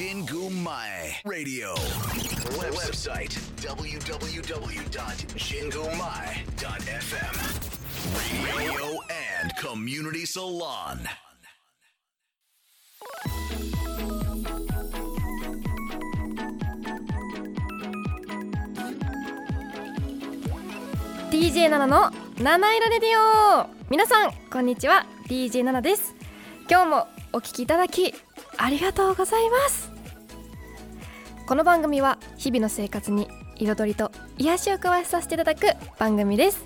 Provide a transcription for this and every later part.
Jingu Mai Radio. Website www.jingumai.fm. Radio and Community Salon. DJ ナナの七色レディオ皆さんこんにちは DJ ナナです今日もお聞きいただきありがとうございますこの番組は日々の生活に彩りと癒しを加えさせていただく番組です。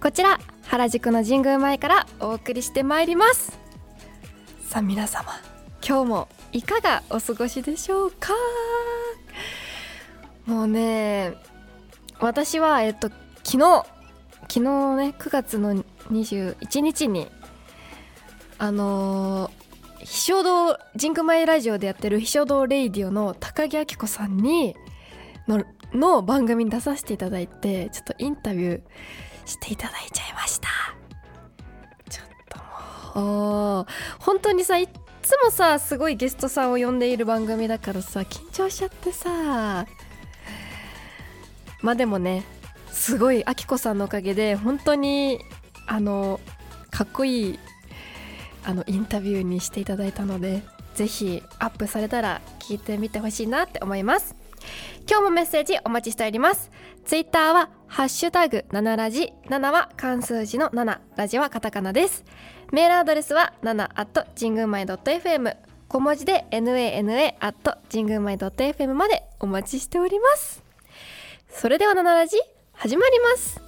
こちら原宿の神宮前からお送りしてまいります。さあ皆様今日もいかがお過ごしでしょうか？もうね私はえっと昨日昨日ね9月の21日にあのー秘書堂ジンクマイラジオでやってる秘書堂レイディオの高木明子さんにのの番組に出させていただいてちょっとインタビューしていただいちゃいました。ちょっともう本当にさいつもさすごいゲストさんを呼んでいる番組だからさ緊張しちゃってさ。まあでもねすごいあきこさんのおかげで本当にあのかっこいいあのインタビューにしていただいたのでぜひアップされたら聞いてみてほしいなって思います。今日もメッセージお待ちしております。ツイッターはハッシュタグ7ラジ。7は漢数字の7ラジはカタカナです。メールアドレスは7 at 神宮前 .fm 小文字で nana at 神宮前 .fm までお待ちしております。それでは7ラジ始まります。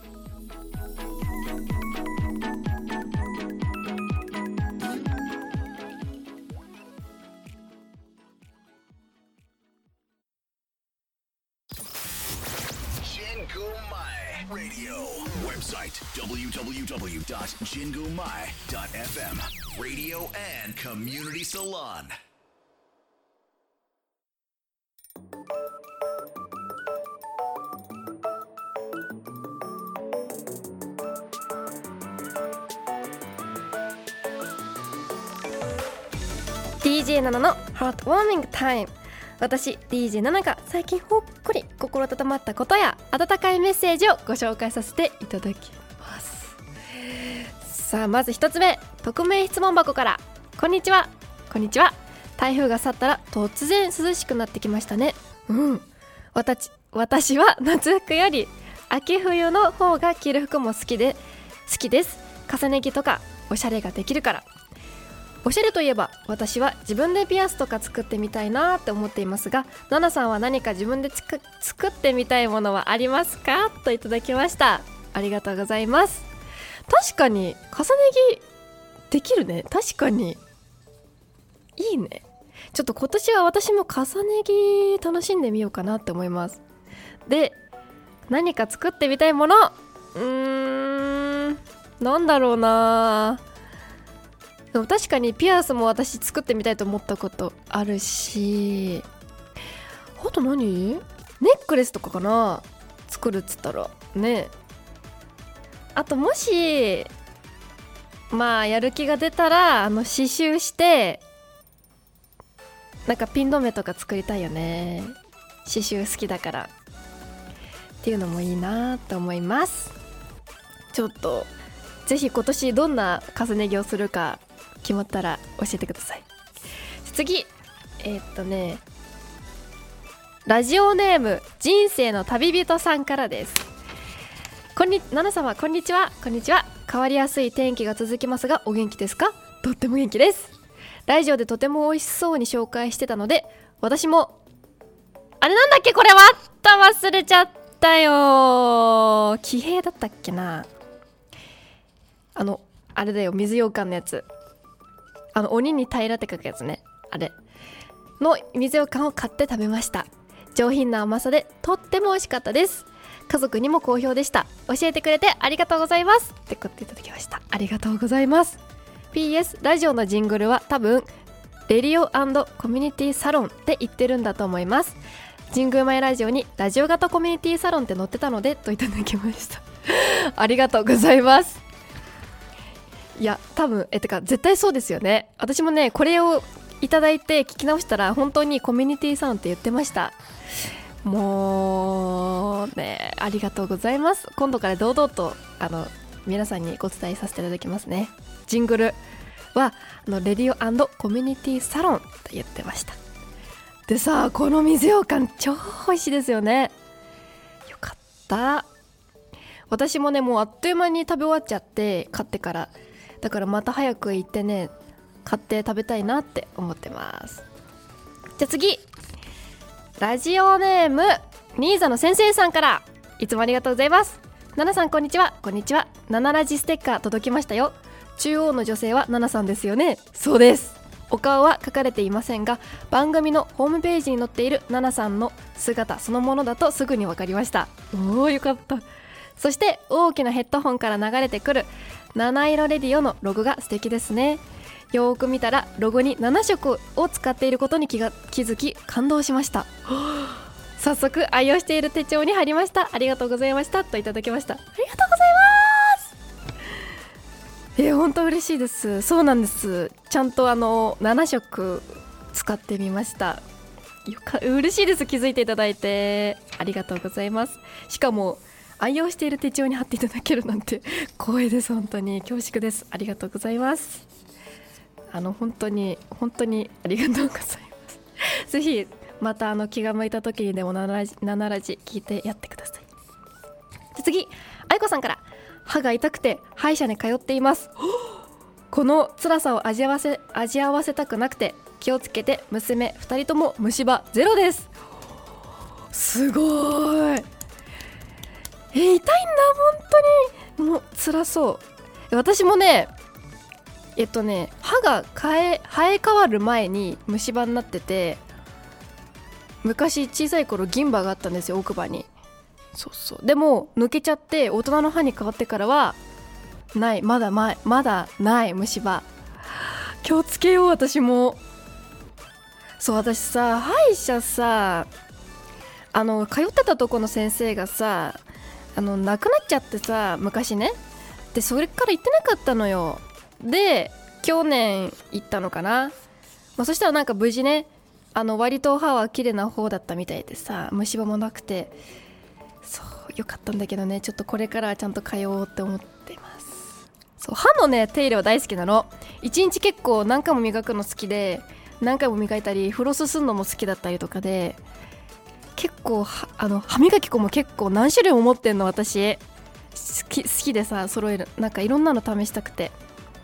Radio. Website www.jingumai.fm. Radio and Community Salon. DJ ナナのハートウォーミングタイム 私 DJ ナナが最近ほっこり心温まったことや温かいメッセージをご紹介させていただきます。さあまず一つ目匿名質問箱から。こんにちは。こんにちは。台風が去ったら突然涼しくなってきましたね。うん。私私は夏服より秋冬の方が着る服も好きで好きです。重ね着とかおしゃれができるから。おしゃれといえば私は自分でピアスとか作ってみたいなって思っていますがナナさんは何か自分でつく作ってみたいものはありますか？といただきました。ありがとうございます。確かに重ね着できるね。確かにいいね。ちょっと今年は私も重ね着楽しんでみようかなって思います。で何か作ってみたいもの？うーんなんだろうなでも確かにピアスも私作ってみたいと思ったことあるしあと何？ネックレスとかかな？作るっつったら。ね。あともしまあやる気が出たらあの刺繍してなんかピン止めとか作りたいよね。刺繍好きだから。っていうのもいいなって思います。ちょっとぜひ今年どんな重ね着をするか決まったら教えてください。次。えーっとね。ラジオネーム人生の旅人さんからです。こんにナナ様こんにちは。こんにちは。変わりやすい天気が続きますがお元気ですか？とっても元気です。ラジオでとても美味しそうに紹介してたので私もあれなんだっけ？これは！あった忘れちゃったよ。騎兵だったっけな？あのあれだよ。水羊羹のやつ。あの鬼に平らって書くやつね。あれ。の水羊羹を買って食べました。上品な甘さでとっても美味しかったです。家族にも好評でした。教えてくれてありがとうございます。ってこといただきました。ありがとうございます。PS ラジオのジングルは多分レディオコミュニティサロンって言ってるんだと思います。神宮前ラジオにラジオ型コミュニティサロンって載ってたのでといただきました。ありがとうございます。いや多分えてか絶対そうですよね。私もねこれをいただいて聞き直したら本当にコミュニティサロンって言ってました。もうねありがとうございます。今度から堂々とあの皆さんにご伝えさせていただきますね。ジングルはあのレディオコミュニティサロンって言ってました。でさあこの水羊羹超美味しいですよね。よかった。私もねもうあっという間に食べ終わっちゃって買ってからだからまた早く行ってね買って食べたいなって思ってます。じゃあ次。ラジオネームニーザの先生さんから。いつもありがとうございます。ナナさんこんにちは。こんにちは。ナナラジステッカー届きましたよ。中央の女性はナナさんですよね。そうです。お顔は書かれていませんが番組のホームページに載っているナナさんの姿そのものだとすぐに分かりました。おおよかった。そして大きなヘッドホンから流れてくる七色レディオのロゴが素敵ですね。よーく見たらロゴに7色を使っていることに気が気づき感動しました。早速愛用している手帳に貼りました。ありがとうございました。といただきました。ありがとうございます。えー、本当嬉しいです。そうなんです。ちゃんとあの7色使ってみました。よか嬉しいです。気づいていただいて。ありがとうございます。しかも愛用している手帳に貼っていただけるなんて 光栄です本当に。恐縮です。ありがとうございます。あの本当に本当に ありがとうございます。ぜひまたあの気が向いた時にでも7ラジ7ラジ聞いてやってください。で次。愛子さんから。歯が痛くて歯医者に通っています。この辛さを味わせ味合わせたくなくて気をつけて娘2人とも虫歯ゼロです。すごい。え痛いんだ本当に。もう辛そう。私もねえっとね歯が生え生え変わる前に虫歯になってて昔小さい頃銀歯があったんですよ奥歯に。そうそう。でも抜けちゃって大人の歯に変わってからはない。まだ前まだない虫歯。気をつけよう私も。そう私さ歯医者さあの通ってたとこの先生がさあの亡くなっちゃってさ昔ね。でそれから行ってなかったのよ。で去年行ったのかな、まあ、そしたらなんか無事ねあの割と歯は綺麗な方だったみたいでさ虫歯もなくて。そうよかったんだけどね。ちょっとこれからはちゃんと通おうって思ってます。そう歯のね手入れは大好きなの。一日結構何回も磨くの好きで何回も磨いたりフロスすんのも好きだったりとかで。結構あの歯磨き粉も結構何種類も持ってんの私。好き好きでさ揃えるなんかいろんなの試したくて。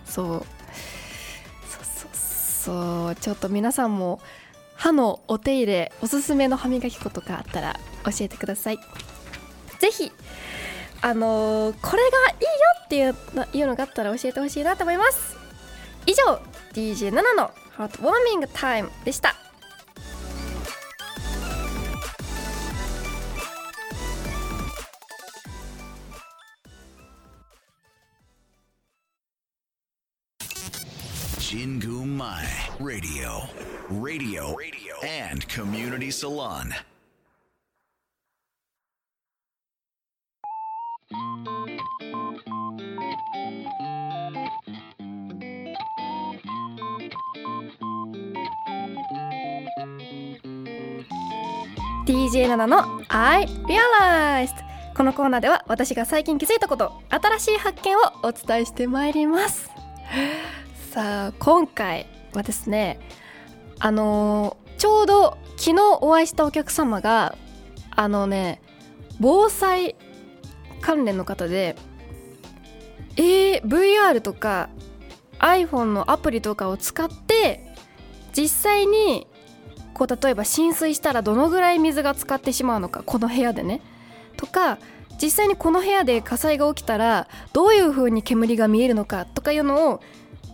そう。そうそうそう。ちょっと皆さんも歯のお手入れおすすめの歯磨き粉とかあったら教えてください。ぜひあのー、これがいいよっていうのがあったら教えてほしいなと思います。以上 DJ7 のハートウォーミングタイムでした。前 Radio. Radio. Radio. And Community Salon. DJ ナナの I Realized このコーナーでは私が最近気づいたこと新しい発見をお伝えしてまいりますさあ今回はですねあのー、ちょうど昨日お会いしたお客様があのね防災関連の方で、えー、VR とか iPhone のアプリとかを使って実際にこう例えば浸水したらどのぐらい水が浸かってしまうのかこの部屋でねとか実際にこの部屋で火災が起きたらどういう風に煙が見えるのかとかいうのを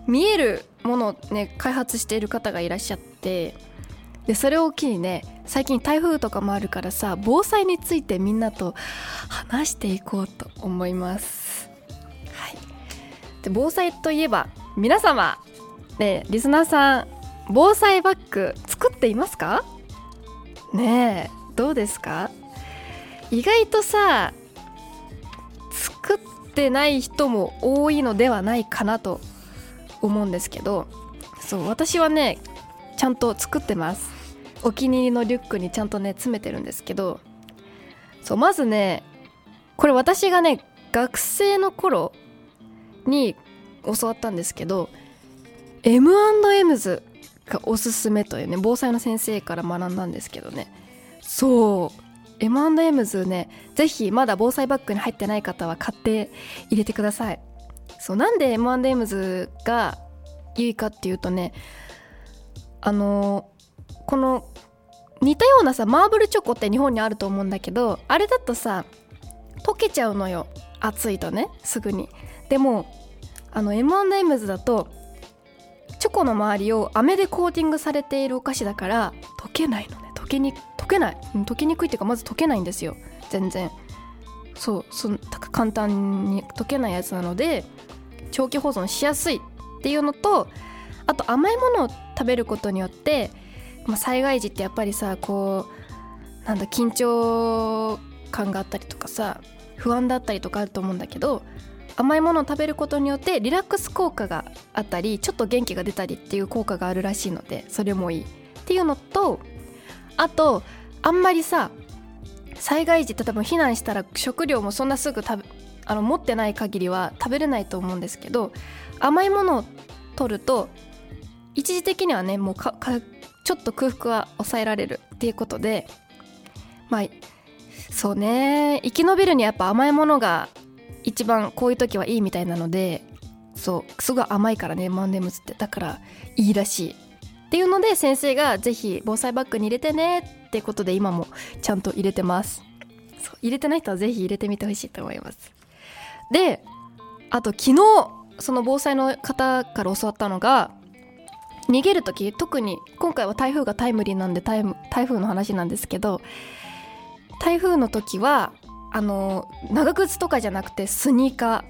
見えるものをね開発している方がいらっしゃってでそれを機にね最近台風とかもあるからさ防災についてみんなと話していこうと思います。はい、で防災といえば皆様ねリスナーさん防災バッグ作っていますか？ねえどうですか？意外とさ作ってない人も多いのではないかなと思うんですけどそう私はねちゃんと作ってます。お気に入りのリュックにちゃんとね詰めてるんですけどそうまずねこれ私がね学生の頃に教わったんですけど M&M's がおすすめというね防災の先生から学んだんですけどね。そう M&M's ねぜひまだ防災バッグに入ってない方は買って入れてください。そうなんで M&M's がいいかっていうとねあのこの似たようなさマーブルチョコって日本にあると思うんだけどあれだとさ溶けちゃうのよ。熱いとねすぐに。でもあの M&M's だとチョコの周りを飴でコーティングされているお菓子だから溶けないのね。溶けに溶けない。溶けにくいっていうかまず溶けないんですよ。全然。そうそ簡単に溶けないやつなので長期保存しやすいっていうのとあと甘いものを食べることによって、まあ、災害時ってやっぱりさこうなんだ緊張感があったりとかさ不安だったりとかあると思うんだけど甘いものを食べることによってリラックス効果があったりちょっと元気が出たりっていう効果があるらしいのでそれもいいっていうのとあとあんまりさ災害時例えば避難したら食料もそんなすぐ食べあの持ってない限りは食べれないと思うんですけど甘いものを取ると一時的にはねもうかちょっと空腹は抑えられるっていうことでまあそうね。生き延びるにはやっぱ甘いものが一番こういう時はいいみたいなのでそうすごい甘いからねマンデムズって。だからいいらしい。っていうので先生がぜひ防災バッグに入れてねってことで今もちゃんと入れてます。入れてない人はぜひ入れてみてほしいと思います。であと昨日その防災の方から教わったのが逃げる時特に今回は台風がタイムリーなんで台風の話なんですけど台風の時はあの長靴とかじゃなくてスニーカ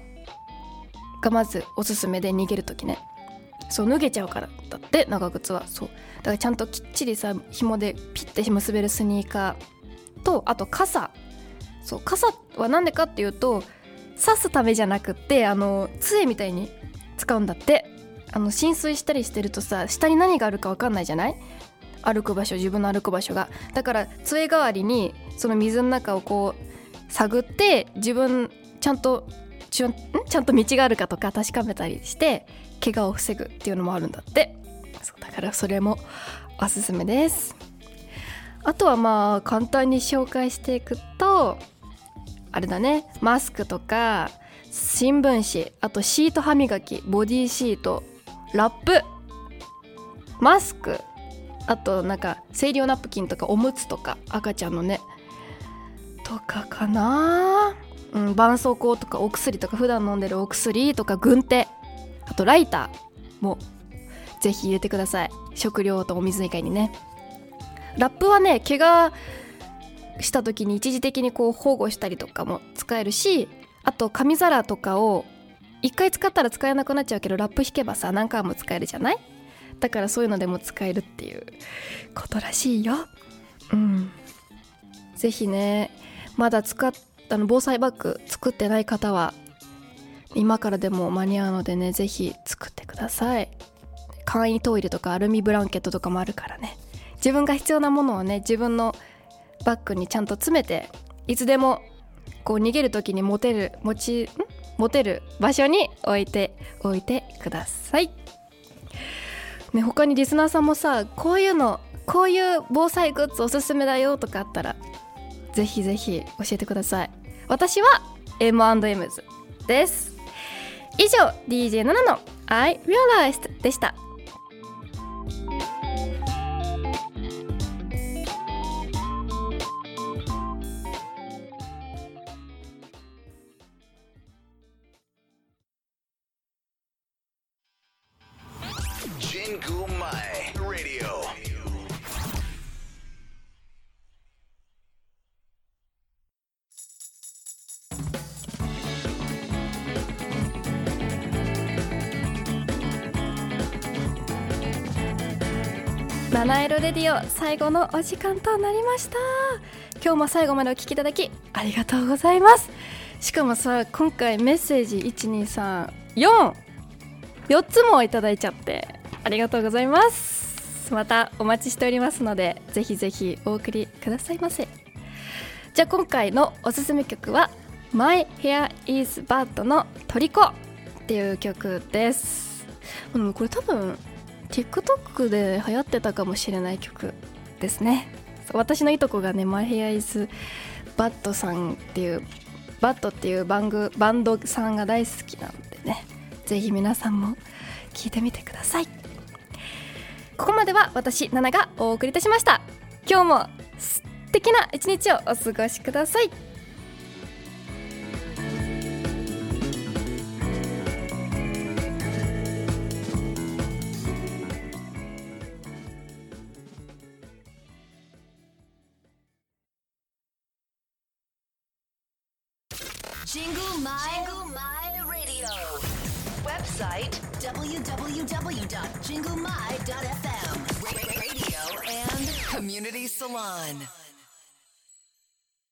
ーがまずおすすめで逃げる時ね。そう脱げちゃうからだって長靴はそう。だからちゃんときっちりさ紐でピッて結べるスニーカーとあと傘。そう傘は何でかっていうと刺すためじゃなくってあの杖みたいに使うんだって。あの浸水したりしてるとさ下に何があるか分かんないじゃない？歩く場所自分の歩く場所が。だから杖代わりにその水の中をこう探って自分ちゃんとちゃん？ちゃんと道があるかとか確かめたりして怪我を防ぐっていうのもあるんだって。そうだからそれもおすすめです。あとはまあ簡単に紹介していくとあれだね。マスクとか新聞紙あとシート歯磨きボディシートラップ。マスク。あとなんか生理用ナプキンとかおむつとか赤ちゃんのね。とかかな。うん、絆創膏とかお薬とか普段飲んでるお薬とか軍手。あとライターもぜひ入れてください。食料とお水以外にね。ラップはね怪我した時に一時的にこう保護したりとかも使えるしあと紙皿とかを一回使ったら使えなくなっちゃうけどラップ引けばさ何回も使えるじゃない？だからそういうのでも使えるっていうことらしいよ。うん。是非ねまだ使ってあの防災バッグ作ってない方は今からでも間に合うのでね是非作ってください。簡易トイレとかアルミブランケットとかもあるからね。自分が必要なものをね自分のバッグにちゃんと詰めていつでもこう逃げる時に持てる持ち持てる場所に置いておいてください。ね、他にリスナーさんもさこういうのこういう防災グッズおすすめだよとかあったらぜひぜひ教えてください。私は M&M's です以上 DJ7 の I Realized でした七色レディオ最後のお時間となりました。今日も最後までお聞きいただきありがとうございます。しかもさ今回メッセージ1234 4つもいただいちゃって。ありがとうございます。またお待ちしておりますのでぜひぜひお送りくださいませ。じゃあ今回のおすすめ曲は「My Hair is Bad」の「トリコ」っていう曲です。これ多分 TikTok で流行ってたかもしれない曲ですね。私のいとこがね「My Hair is Bad」さんっていうバットっていうバングバンドさんが大好きなのでね。ぜひ皆さんも聞いてみてください。ここまでは私ナナがお送りいたしました。今日も素敵な一日をお過ごしください。